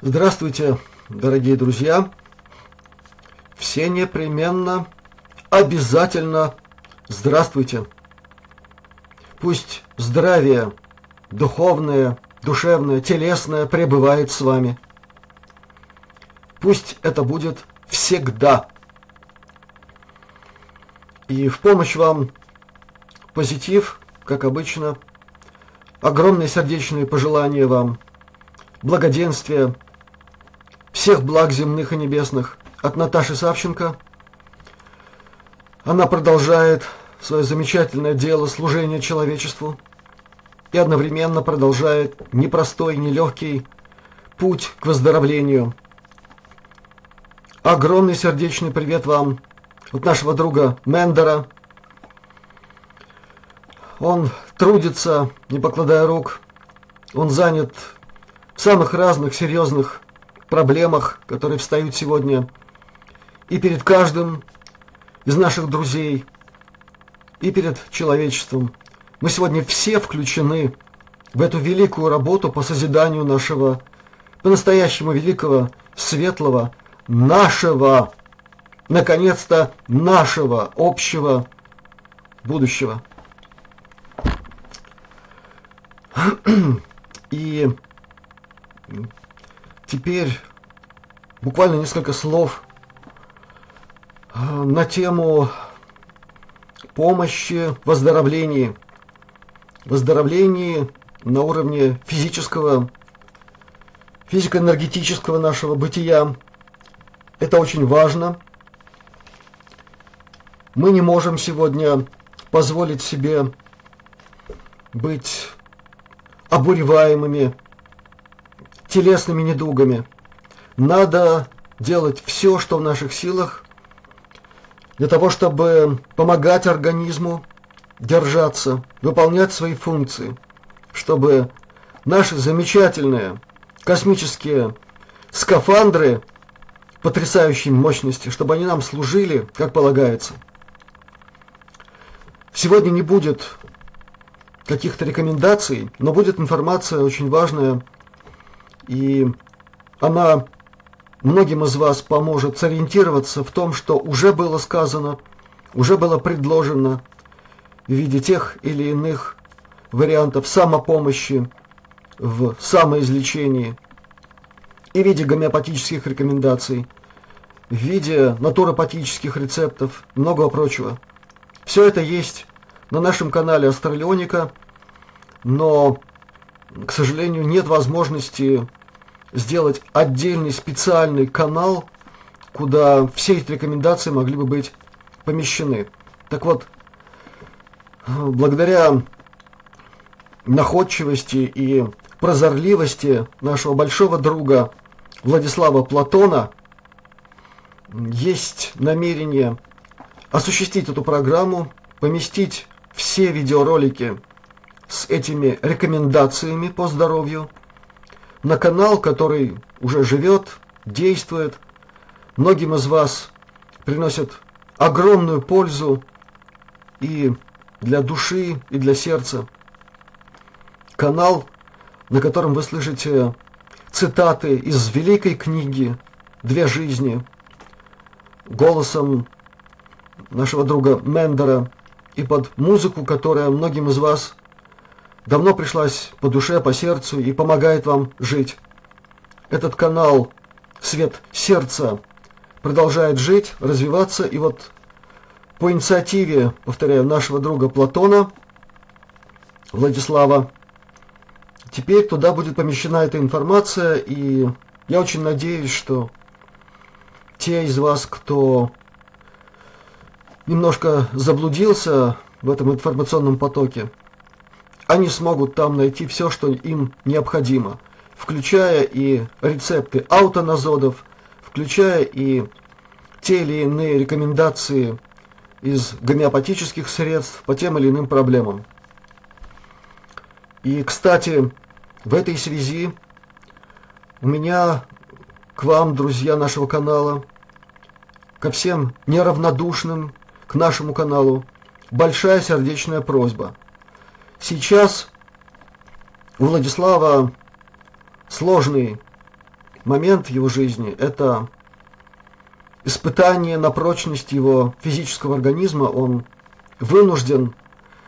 Здравствуйте, дорогие друзья! Все непременно, обязательно здравствуйте! Пусть здравие духовное, душевное, телесное пребывает с вами. Пусть это будет всегда. И в помощь вам позитив, как обычно, огромные сердечные пожелания вам, благоденствия, всех благ земных и небесных от Наташи Савченко. Она продолжает свое замечательное дело служения человечеству и одновременно продолжает непростой, нелегкий путь к выздоровлению. Огромный сердечный привет вам от нашего друга Мендера. Он трудится, не покладая рук. Он занят в самых разных серьезных проблемах, которые встают сегодня и перед каждым из наших друзей, и перед человечеством. Мы сегодня все включены в эту великую работу по созиданию нашего по-настоящему великого, светлого, нашего, наконец-то нашего общего будущего. И Теперь буквально несколько слов э, на тему помощи в выздоровлении. Выздоровлении на уровне физического, физико-энергетического нашего бытия. Это очень важно. Мы не можем сегодня позволить себе быть обуреваемыми телесными недугами. Надо делать все, что в наших силах, для того, чтобы помогать организму держаться, выполнять свои функции, чтобы наши замечательные космические скафандры потрясающей мощности, чтобы они нам служили, как полагается. Сегодня не будет каких-то рекомендаций, но будет информация очень важная и она многим из вас поможет сориентироваться в том, что уже было сказано, уже было предложено в виде тех или иных вариантов самопомощи в самоизлечении и в виде гомеопатических рекомендаций, в виде натуропатических рецептов, многого прочего. Все это есть на нашем канале Астралионика, но, к сожалению, нет возможности сделать отдельный специальный канал, куда все эти рекомендации могли бы быть помещены. Так вот, благодаря находчивости и прозорливости нашего большого друга Владислава Платона есть намерение осуществить эту программу, поместить все видеоролики с этими рекомендациями по здоровью на канал, который уже живет, действует. Многим из вас приносит огромную пользу и для души, и для сердца. Канал, на котором вы слышите цитаты из великой книги «Две жизни» голосом нашего друга Мендера и под музыку, которая многим из вас давно пришлась по душе, по сердцу и помогает вам жить. Этот канал «Свет сердца» продолжает жить, развиваться, и вот по инициативе, повторяю, нашего друга Платона, Владислава, теперь туда будет помещена эта информация, и я очень надеюсь, что те из вас, кто немножко заблудился в этом информационном потоке, они смогут там найти все, что им необходимо, включая и рецепты аутоназодов, включая и те или иные рекомендации из гомеопатических средств по тем или иным проблемам. И, кстати, в этой связи у меня к вам, друзья нашего канала, ко всем неравнодушным к нашему каналу, большая сердечная просьба – Сейчас у Владислава сложный момент в его жизни – это испытание на прочность его физического организма. Он вынужден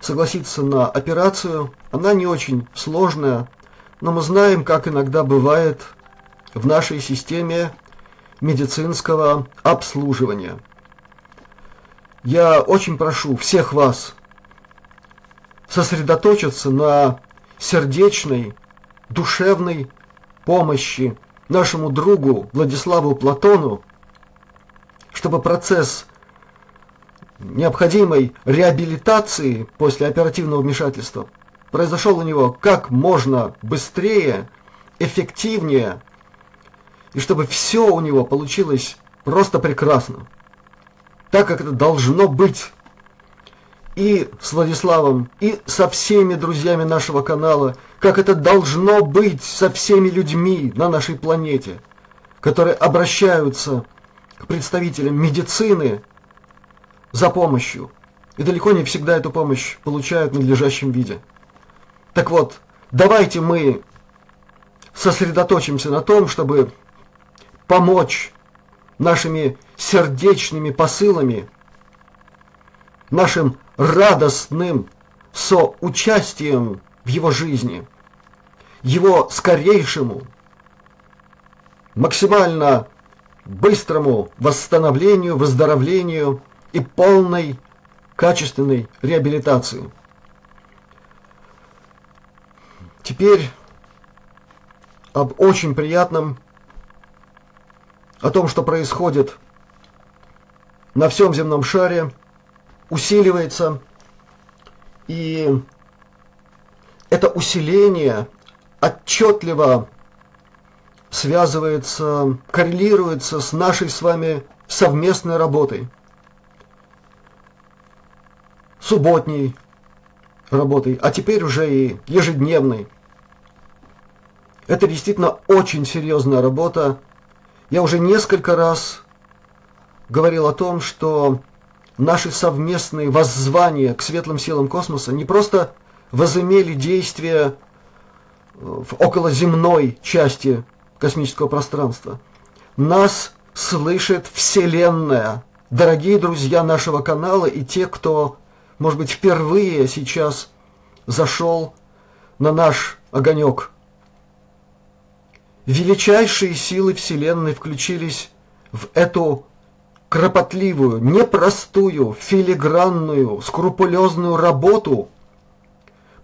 согласиться на операцию. Она не очень сложная, но мы знаем, как иногда бывает в нашей системе медицинского обслуживания. Я очень прошу всех вас сосредоточиться на сердечной, душевной помощи нашему другу Владиславу Платону, чтобы процесс необходимой реабилитации после оперативного вмешательства произошел у него как можно быстрее, эффективнее, и чтобы все у него получилось просто прекрасно, так как это должно быть и с Владиславом, и со всеми друзьями нашего канала, как это должно быть со всеми людьми на нашей планете, которые обращаются к представителям медицины за помощью, и далеко не всегда эту помощь получают в надлежащем виде. Так вот, давайте мы сосредоточимся на том, чтобы помочь нашими сердечными посылами, нашим радостным соучастием в его жизни, его скорейшему, максимально быстрому восстановлению, выздоровлению и полной качественной реабилитации. Теперь об очень приятном о том, что происходит на всем земном шаре, усиливается. И это усиление отчетливо связывается, коррелируется с нашей с вами совместной работой. Субботней работой, а теперь уже и ежедневной. Это действительно очень серьезная работа, я уже несколько раз говорил о том, что наши совместные воззвания к светлым силам космоса не просто возымели действие в околоземной части космического пространства. Нас слышит Вселенная. Дорогие друзья нашего канала и те, кто, может быть, впервые сейчас зашел на наш огонек – величайшие силы Вселенной включились в эту кропотливую, непростую, филигранную, скрупулезную работу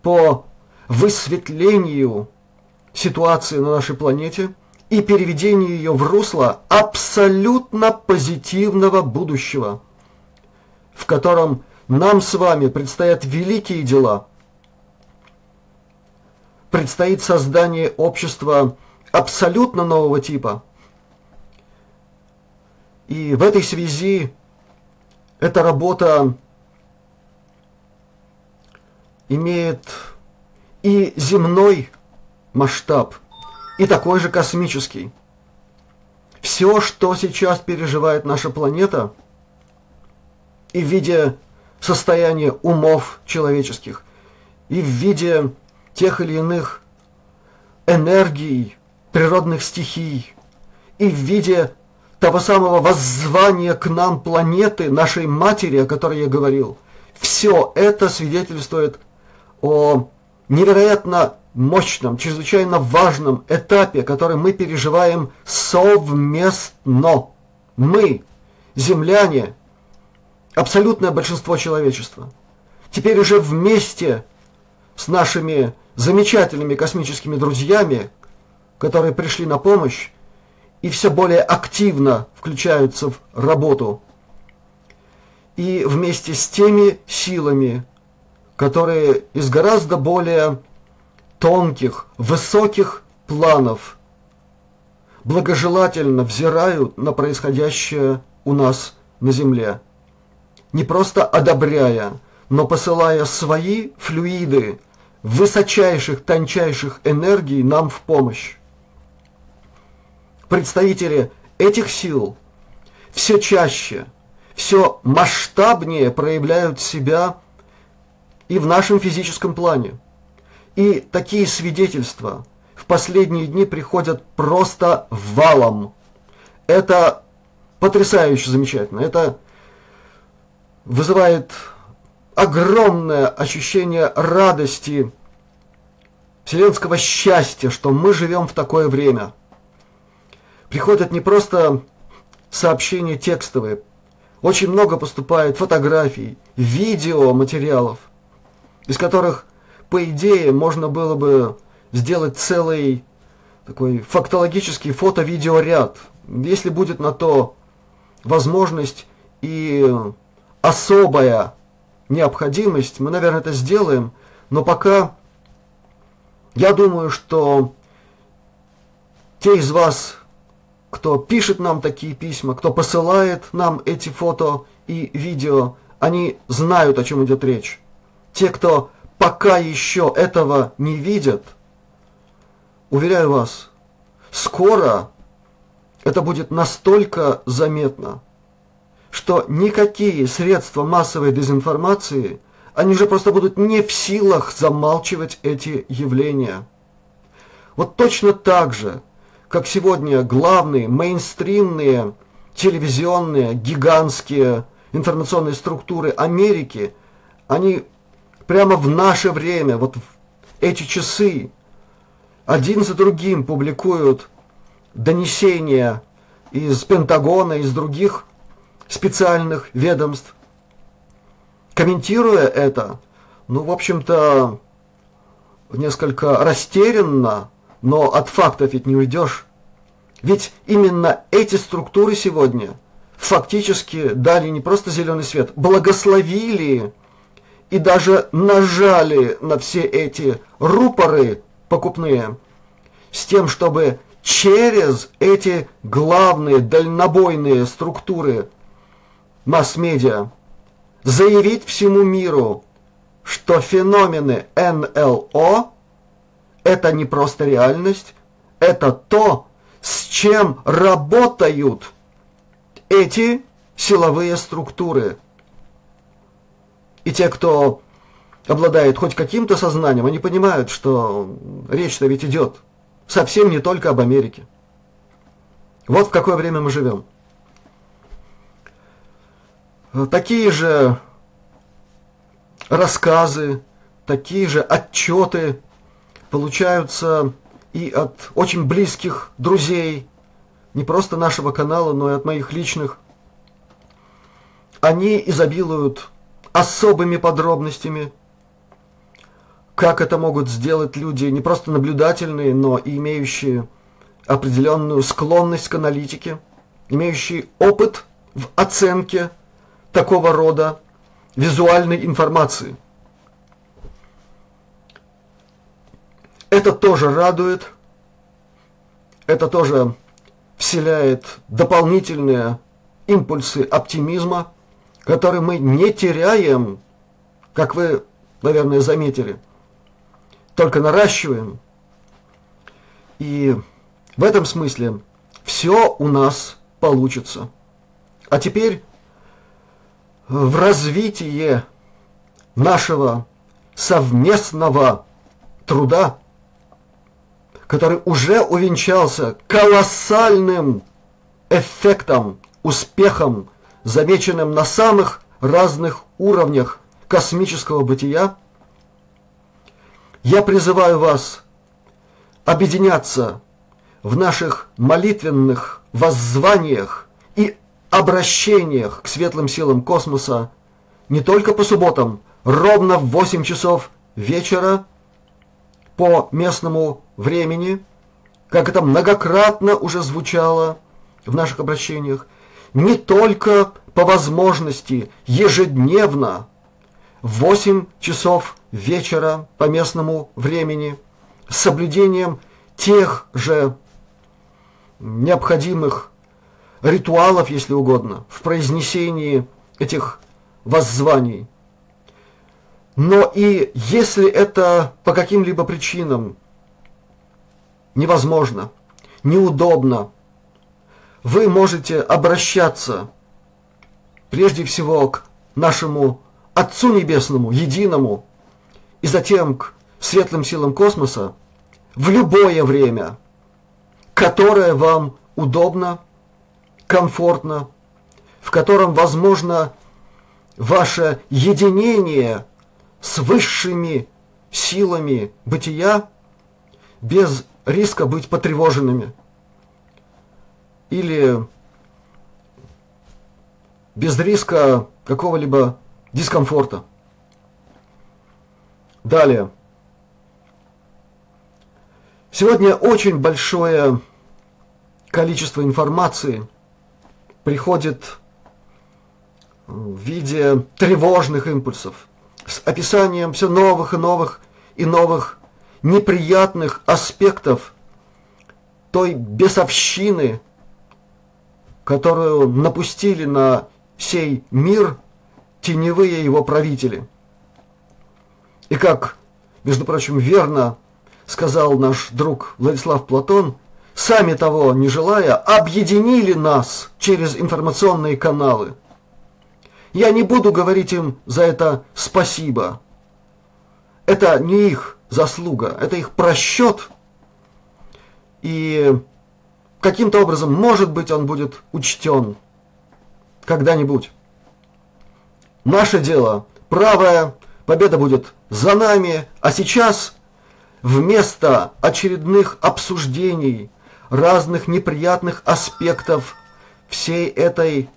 по высветлению ситуации на нашей планете и переведению ее в русло абсолютно позитивного будущего, в котором нам с вами предстоят великие дела. Предстоит создание общества абсолютно нового типа. И в этой связи эта работа имеет и земной масштаб, и такой же космический. Все, что сейчас переживает наша планета, и в виде состояния умов человеческих, и в виде тех или иных энергий, природных стихий и в виде того самого воззвания к нам планеты, нашей матери, о которой я говорил, все это свидетельствует о невероятно мощном, чрезвычайно важном этапе, который мы переживаем совместно. Мы, земляне, абсолютное большинство человечества, теперь уже вместе с нашими замечательными космическими друзьями, которые пришли на помощь и все более активно включаются в работу. И вместе с теми силами, которые из гораздо более тонких, высоких планов благожелательно взирают на происходящее у нас на Земле, не просто одобряя, но посылая свои флюиды высочайших, тончайших энергий нам в помощь представители этих сил все чаще, все масштабнее проявляют себя и в нашем физическом плане. И такие свидетельства в последние дни приходят просто валом. Это потрясающе замечательно. Это вызывает огромное ощущение радости, вселенского счастья, что мы живем в такое время. Приходят не просто сообщения текстовые, очень много поступает фотографий, видео материалов, из которых, по идее, можно было бы сделать целый такой фактологический фото-видеоряд, если будет на то возможность и особая необходимость, мы, наверное, это сделаем, но пока я думаю, что те из вас, кто пишет нам такие письма, кто посылает нам эти фото и видео, они знают, о чем идет речь. Те, кто пока еще этого не видят, уверяю вас, скоро это будет настолько заметно, что никакие средства массовой дезинформации, они уже просто будут не в силах замалчивать эти явления. Вот точно так же, как сегодня главные мейнстримные телевизионные гигантские информационные структуры Америки, они прямо в наше время, вот в эти часы, один за другим публикуют донесения из Пентагона, из других специальных ведомств. Комментируя это, ну, в общем-то, несколько растерянно, но от фактов ведь не уйдешь. Ведь именно эти структуры сегодня фактически дали не просто зеленый свет, благословили и даже нажали на все эти рупоры покупные с тем, чтобы через эти главные дальнобойные структуры масс-медиа заявить всему миру, что феномены НЛО – это не просто реальность, это то, с чем работают эти силовые структуры. И те, кто обладает хоть каким-то сознанием, они понимают, что речь-то ведь идет совсем не только об Америке. Вот в какое время мы живем. Такие же рассказы, такие же отчеты получаются и от очень близких друзей, не просто нашего канала, но и от моих личных. Они изобилуют особыми подробностями, как это могут сделать люди не просто наблюдательные, но и имеющие определенную склонность к аналитике, имеющие опыт в оценке такого рода визуальной информации. Это тоже радует, это тоже вселяет дополнительные импульсы оптимизма, которые мы не теряем, как вы, наверное, заметили, только наращиваем. И в этом смысле все у нас получится. А теперь в развитие нашего совместного труда, который уже увенчался колоссальным эффектом, успехом, замеченным на самых разных уровнях космического бытия, я призываю вас объединяться в наших молитвенных воззваниях и обращениях к светлым силам космоса не только по субботам, ровно в 8 часов вечера по местному времени, как это многократно уже звучало в наших обращениях, не только по возможности ежедневно в 8 часов вечера по местному времени с соблюдением тех же необходимых ритуалов, если угодно, в произнесении этих воззваний. Но и если это по каким-либо причинам невозможно, неудобно, вы можете обращаться прежде всего к нашему Отцу Небесному, Единому, и затем к светлым силам космоса, в любое время, которое вам удобно, комфортно, в котором возможно ваше единение с высшими силами бытия без риска быть потревоженными или без риска какого-либо дискомфорта. Далее. Сегодня очень большое количество информации приходит в виде тревожных импульсов с описанием все новых и новых и новых неприятных аспектов той бесовщины, которую напустили на сей мир теневые его правители. И как, между прочим, верно сказал наш друг Владислав Платон, сами того не желая, объединили нас через информационные каналы. Я не буду говорить им за это спасибо. Это не их заслуга, это их просчет. И каким-то образом, может быть, он будет учтен когда-нибудь. Наше дело правое, победа будет за нами, а сейчас вместо очередных обсуждений разных неприятных аспектов всей этой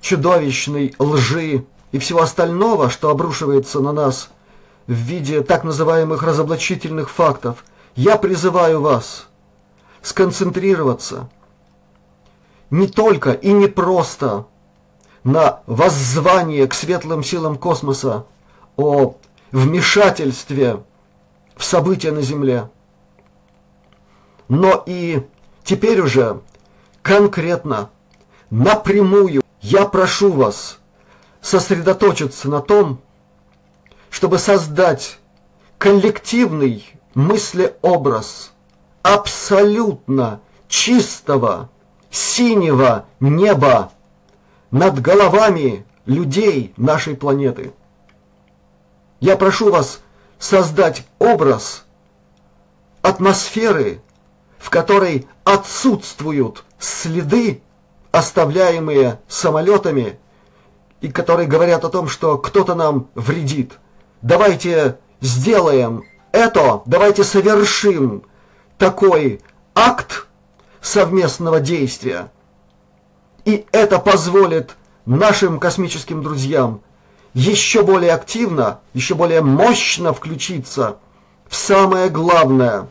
чудовищной лжи и всего остального, что обрушивается на нас в виде так называемых разоблачительных фактов, я призываю вас сконцентрироваться не только и не просто на воззвание к светлым силам космоса о вмешательстве в события на Земле, но и теперь уже конкретно, напрямую. Я прошу вас сосредоточиться на том, чтобы создать коллективный мыслеобраз абсолютно чистого синего неба над головами людей нашей планеты. Я прошу вас создать образ атмосферы, в которой отсутствуют следы, оставляемые самолетами, и которые говорят о том, что кто-то нам вредит. Давайте сделаем это, давайте совершим такой акт совместного действия, и это позволит нашим космическим друзьям еще более активно, еще более мощно включиться в самое главное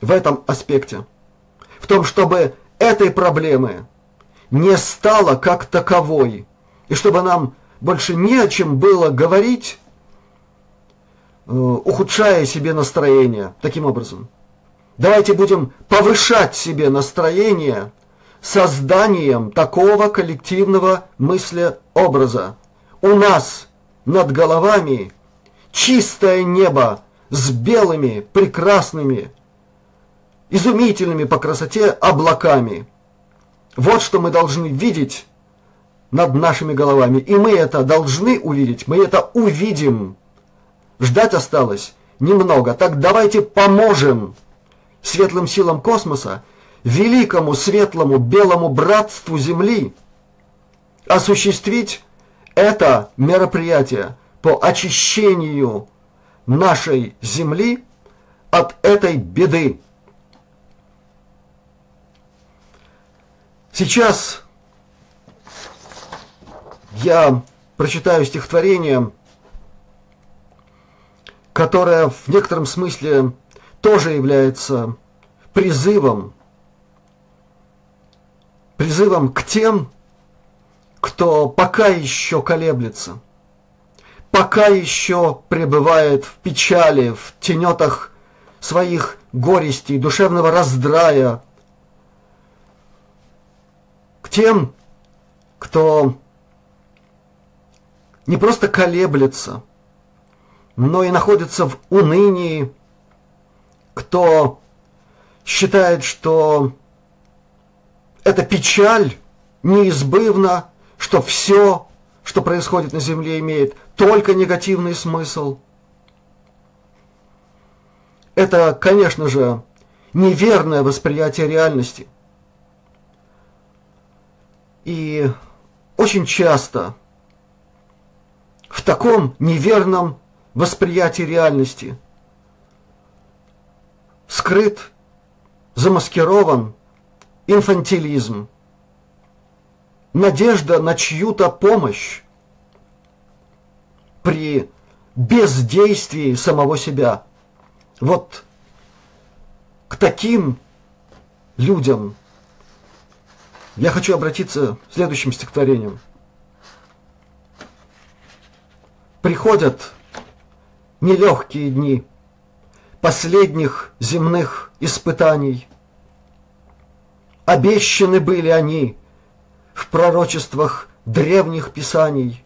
в этом аспекте. В том, чтобы этой проблемы не стало как таковой, и чтобы нам больше не о чем было говорить, э, ухудшая себе настроение таким образом. Давайте будем повышать себе настроение созданием такого коллективного мыслеобраза. У нас над головами чистое небо с белыми, прекрасными, изумительными по красоте облаками. Вот что мы должны видеть над нашими головами. И мы это должны увидеть, мы это увидим. Ждать осталось немного. Так давайте поможем светлым силам космоса великому светлому белому братству Земли осуществить это мероприятие по очищению нашей Земли от этой беды. Сейчас я прочитаю стихотворение, которое в некотором смысле тоже является призывом призывом к тем, кто пока еще колеблется, пока еще пребывает в печали, в тенетах своих горестей, душевного раздрая, к тем, кто не просто колеблется, но и находится в унынии, кто считает, что эта печаль неизбывна, что все, что происходит на Земле, имеет только негативный смысл. это, конечно же, неверное восприятие реальности. И очень часто в таком неверном восприятии реальности скрыт, замаскирован инфантилизм, надежда на чью-то помощь при бездействии самого себя. Вот к таким людям я хочу обратиться следующим стихотворением. Приходят нелегкие дни последних земных испытаний. Обещаны были они в пророчествах древних писаний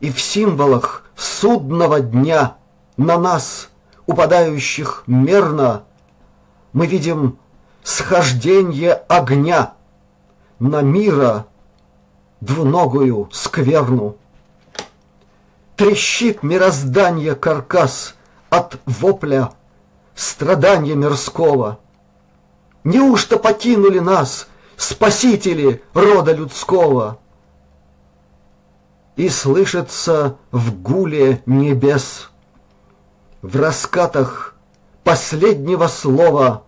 и в символах судного дня на нас, упадающих мерно, мы видим схождение огня на мира двуногую скверну. Трещит мироздание каркас от вопля страдания мирского. Неужто покинули нас спасители рода людского? И слышится в гуле небес, в раскатах последнего слова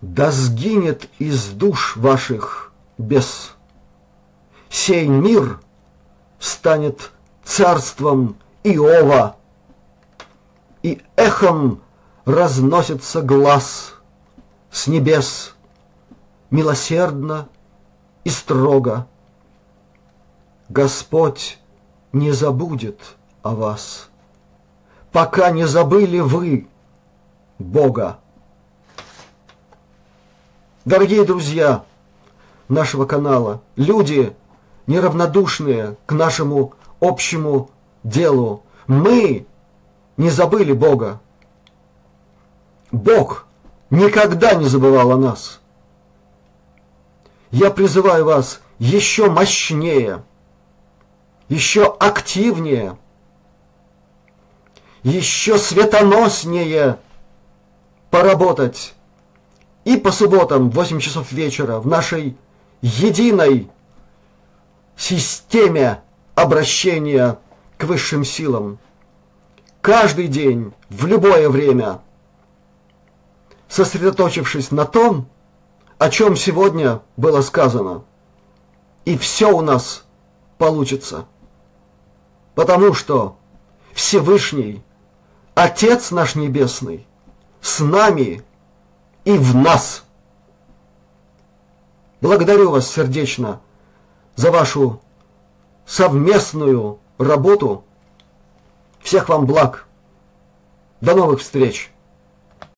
Да сгинет из душ ваших бес. Сей мир станет царством Иова, И эхом разносится глаз с небес, Милосердно и строго. Господь не забудет о вас, Пока не забыли вы Бога. Дорогие друзья нашего канала, люди, неравнодушные к нашему общему делу. Мы не забыли Бога. Бог никогда не забывал о нас. Я призываю вас еще мощнее, еще активнее, еще светоноснее поработать и по субботам в 8 часов вечера в нашей единой системе обращения к высшим силам. Каждый день, в любое время, сосредоточившись на том, о чем сегодня было сказано. И все у нас получится. Потому что Всевышний, Отец наш Небесный, с нами и в нас. Благодарю вас сердечно за вашу совместную работу. Всех вам благ. До новых встреч!